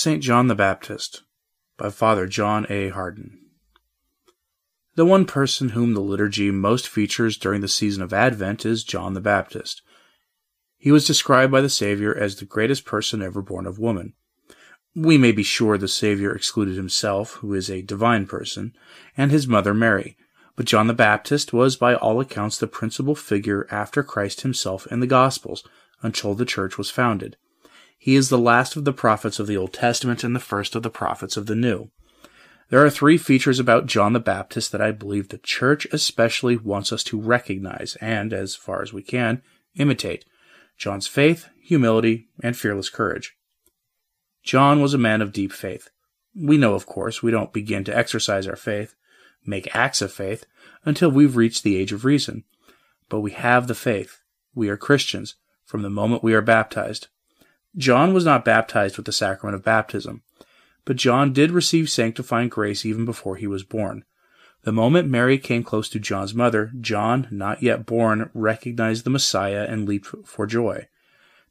St. John the Baptist by Father John A. Hardon. The one person whom the liturgy most features during the season of Advent is John the Baptist. He was described by the Savior as the greatest person ever born of woman. We may be sure the Savior excluded himself, who is a divine person, and his mother Mary, but John the Baptist was by all accounts the principal figure after Christ himself in the Gospels until the Church was founded. He is the last of the prophets of the Old Testament and the first of the prophets of the New. There are three features about John the Baptist that I believe the Church especially wants us to recognize and, as far as we can, imitate John's faith, humility, and fearless courage. John was a man of deep faith. We know, of course, we don't begin to exercise our faith, make acts of faith, until we've reached the age of reason. But we have the faith. We are Christians from the moment we are baptized. John was not baptized with the sacrament of baptism, but John did receive sanctifying grace even before he was born. The moment Mary came close to John's mother, John, not yet born, recognized the Messiah and leaped for joy.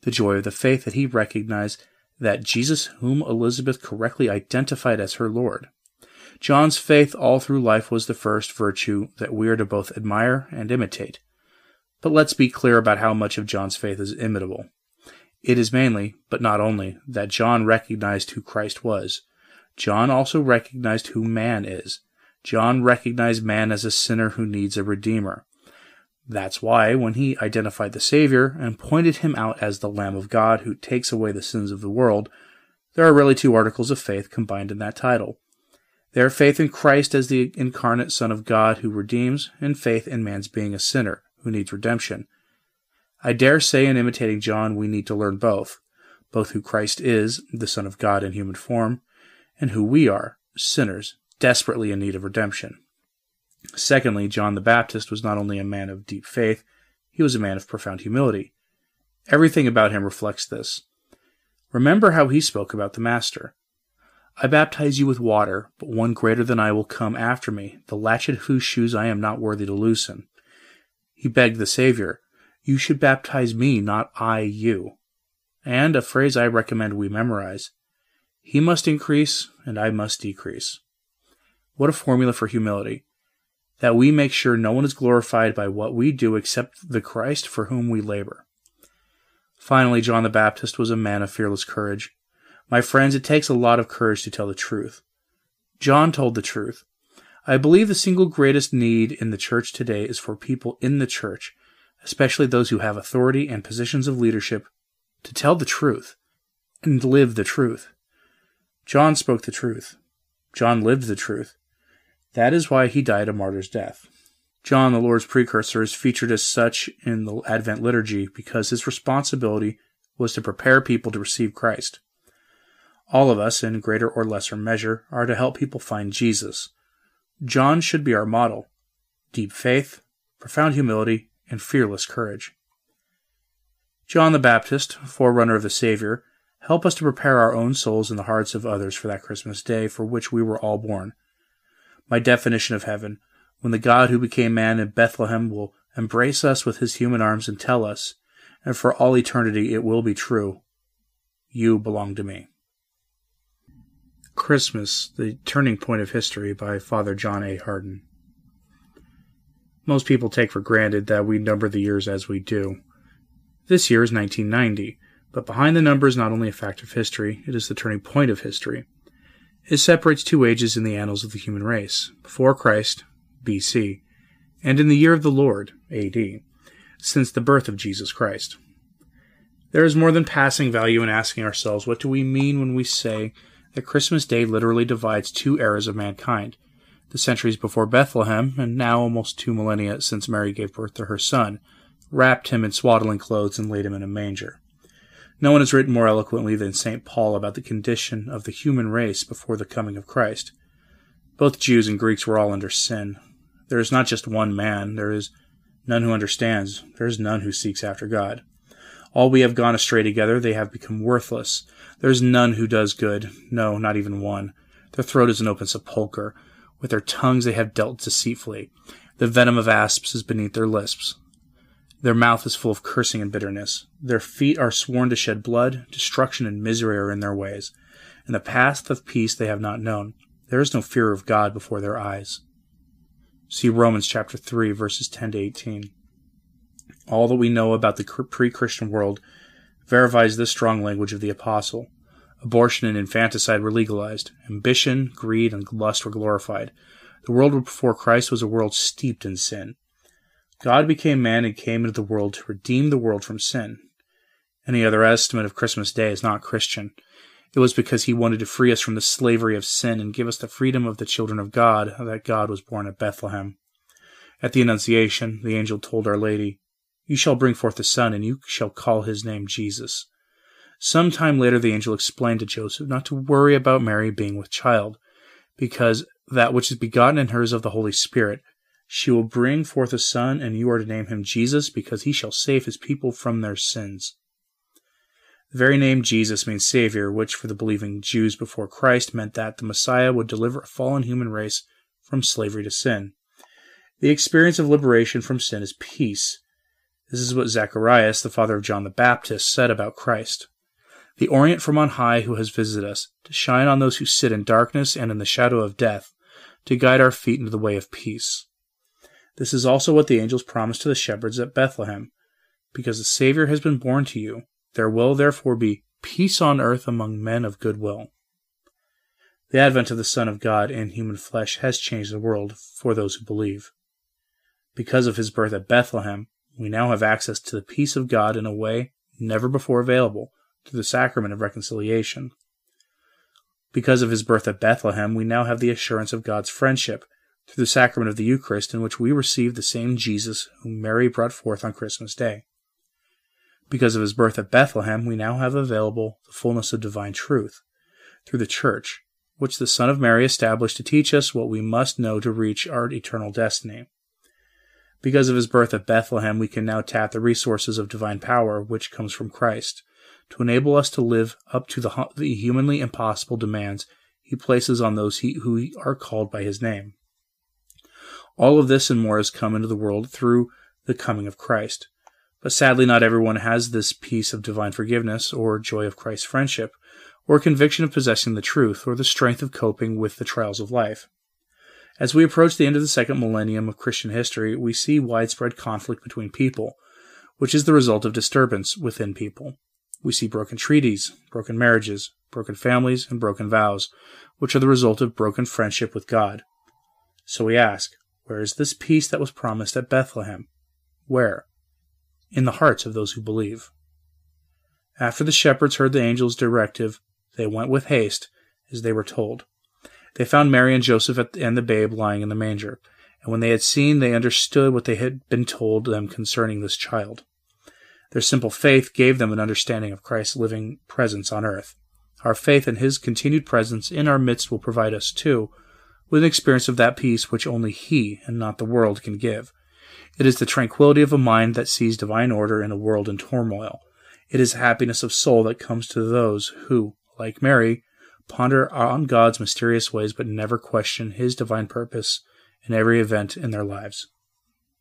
The joy of the faith that he recognized that Jesus, whom Elizabeth correctly identified as her Lord. John's faith all through life was the first virtue that we are to both admire and imitate. But let's be clear about how much of John's faith is imitable. It is mainly, but not only, that John recognized who Christ was. John also recognized who man is. John recognized man as a sinner who needs a redeemer. That's why, when he identified the Savior and pointed him out as the Lamb of God who takes away the sins of the world, there are really two articles of faith combined in that title. They are faith in Christ as the incarnate Son of God who redeems, and faith in man's being a sinner who needs redemption. I dare say in imitating John we need to learn both, both who Christ is, the Son of God in human form, and who we are, sinners, desperately in need of redemption. Secondly, John the Baptist was not only a man of deep faith, he was a man of profound humility. Everything about him reflects this. Remember how he spoke about the Master. I baptize you with water, but one greater than I will come after me, the latchet whose shoes I am not worthy to loosen. He begged the Savior, you should baptize me, not I you. And a phrase I recommend we memorize He must increase, and I must decrease. What a formula for humility! That we make sure no one is glorified by what we do except the Christ for whom we labor. Finally, John the Baptist was a man of fearless courage. My friends, it takes a lot of courage to tell the truth. John told the truth. I believe the single greatest need in the church today is for people in the church especially those who have authority and positions of leadership, to tell the truth and live the truth. John spoke the truth. John lived the truth. That is why he died a martyr's death. John, the Lord's precursor, is featured as such in the Advent liturgy because his responsibility was to prepare people to receive Christ. All of us, in greater or lesser measure, are to help people find Jesus. John should be our model deep faith, profound humility, and fearless courage. John the Baptist, forerunner of the Savior, help us to prepare our own souls and the hearts of others for that Christmas day for which we were all born. My definition of heaven, when the God who became man in Bethlehem will embrace us with his human arms and tell us, and for all eternity it will be true, you belong to me. Christmas, the Turning Point of History by Father John A. Hardon. Most people take for granted that we number the years as we do. This year is 1990, but behind the number is not only a fact of history, it is the turning point of history. It separates two ages in the annals of the human race before Christ, BC, and in the year of the Lord, AD, since the birth of Jesus Christ. There is more than passing value in asking ourselves what do we mean when we say that Christmas Day literally divides two eras of mankind The centuries before Bethlehem, and now almost two millennia since Mary gave birth to her son, wrapped him in swaddling clothes and laid him in a manger. No one has written more eloquently than St. Paul about the condition of the human race before the coming of Christ. Both Jews and Greeks were all under sin. There is not just one man, there is none who understands, there is none who seeks after God. All we have gone astray together, they have become worthless. There is none who does good, no, not even one. Their throat is an open sepulchre. With their tongues they have dealt deceitfully. The venom of asps is beneath their lips. Their mouth is full of cursing and bitterness. Their feet are sworn to shed blood. Destruction and misery are in their ways. And the path of peace they have not known. There is no fear of God before their eyes. See Romans chapter 3 verses 10 to 18. All that we know about the pre-Christian world verifies this strong language of the apostle. Abortion and infanticide were legalized. Ambition, greed, and lust were glorified. The world before Christ was a world steeped in sin. God became man and came into the world to redeem the world from sin. Any other estimate of Christmas Day is not Christian. It was because he wanted to free us from the slavery of sin and give us the freedom of the children of God that God was born at Bethlehem. At the Annunciation, the angel told Our Lady, You shall bring forth a son, and you shall call his name Jesus. Some time later, the angel explained to Joseph not to worry about Mary being with child, because that which is begotten in her is of the Holy Spirit, she will bring forth a son, and you are to name him Jesus, because he shall save his people from their sins. The very name Jesus means Savior, which for the believing Jews before Christ meant that the Messiah would deliver a fallen human race from slavery to sin. The experience of liberation from sin is peace. This is what Zacharias, the father of John the Baptist, said about Christ. The Orient from on high who has visited us, to shine on those who sit in darkness and in the shadow of death, to guide our feet into the way of peace. This is also what the angels promised to the shepherds at Bethlehem. Because the Savior has been born to you, there will therefore be peace on earth among men of good will. The advent of the Son of God in human flesh has changed the world for those who believe. Because of his birth at Bethlehem, we now have access to the peace of God in a way never before available through the sacrament of reconciliation. Because of his birth at Bethlehem, we now have the assurance of God's friendship through the sacrament of the Eucharist, in which we receive the same Jesus whom Mary brought forth on Christmas Day. Because of his birth at Bethlehem, we now have available the fullness of divine truth through the Church, which the Son of Mary established to teach us what we must know to reach our eternal destiny. Because of his birth at Bethlehem, we can now tap the resources of divine power which comes from Christ to enable us to live up to the, the humanly impossible demands he places on those he, who are called by his name. All of this and more has come into the world through the coming of Christ. But sadly, not everyone has this peace of divine forgiveness, or joy of Christ's friendship, or conviction of possessing the truth, or the strength of coping with the trials of life. As we approach the end of the second millennium of Christian history, we see widespread conflict between people, which is the result of disturbance within people. We see broken treaties, broken marriages, broken families, and broken vows, which are the result of broken friendship with God. So we ask, where is this peace that was promised at Bethlehem? Where? In the hearts of those who believe. After the shepherds heard the angel's directive, they went with haste, as they were told. They found Mary and Joseph and the babe lying in the manger, and when they had seen, they understood what they had been told them concerning this child. Their simple faith gave them an understanding of Christ's living presence on earth. Our faith in his continued presence in our midst will provide us, too, with an experience of that peace which only He and not the world can give. It is the tranquility of a mind that sees divine order in a world in turmoil. It is happiness of soul that comes to those who, like Mary, ponder on God's mysterious ways but never question His divine purpose in every event in their lives.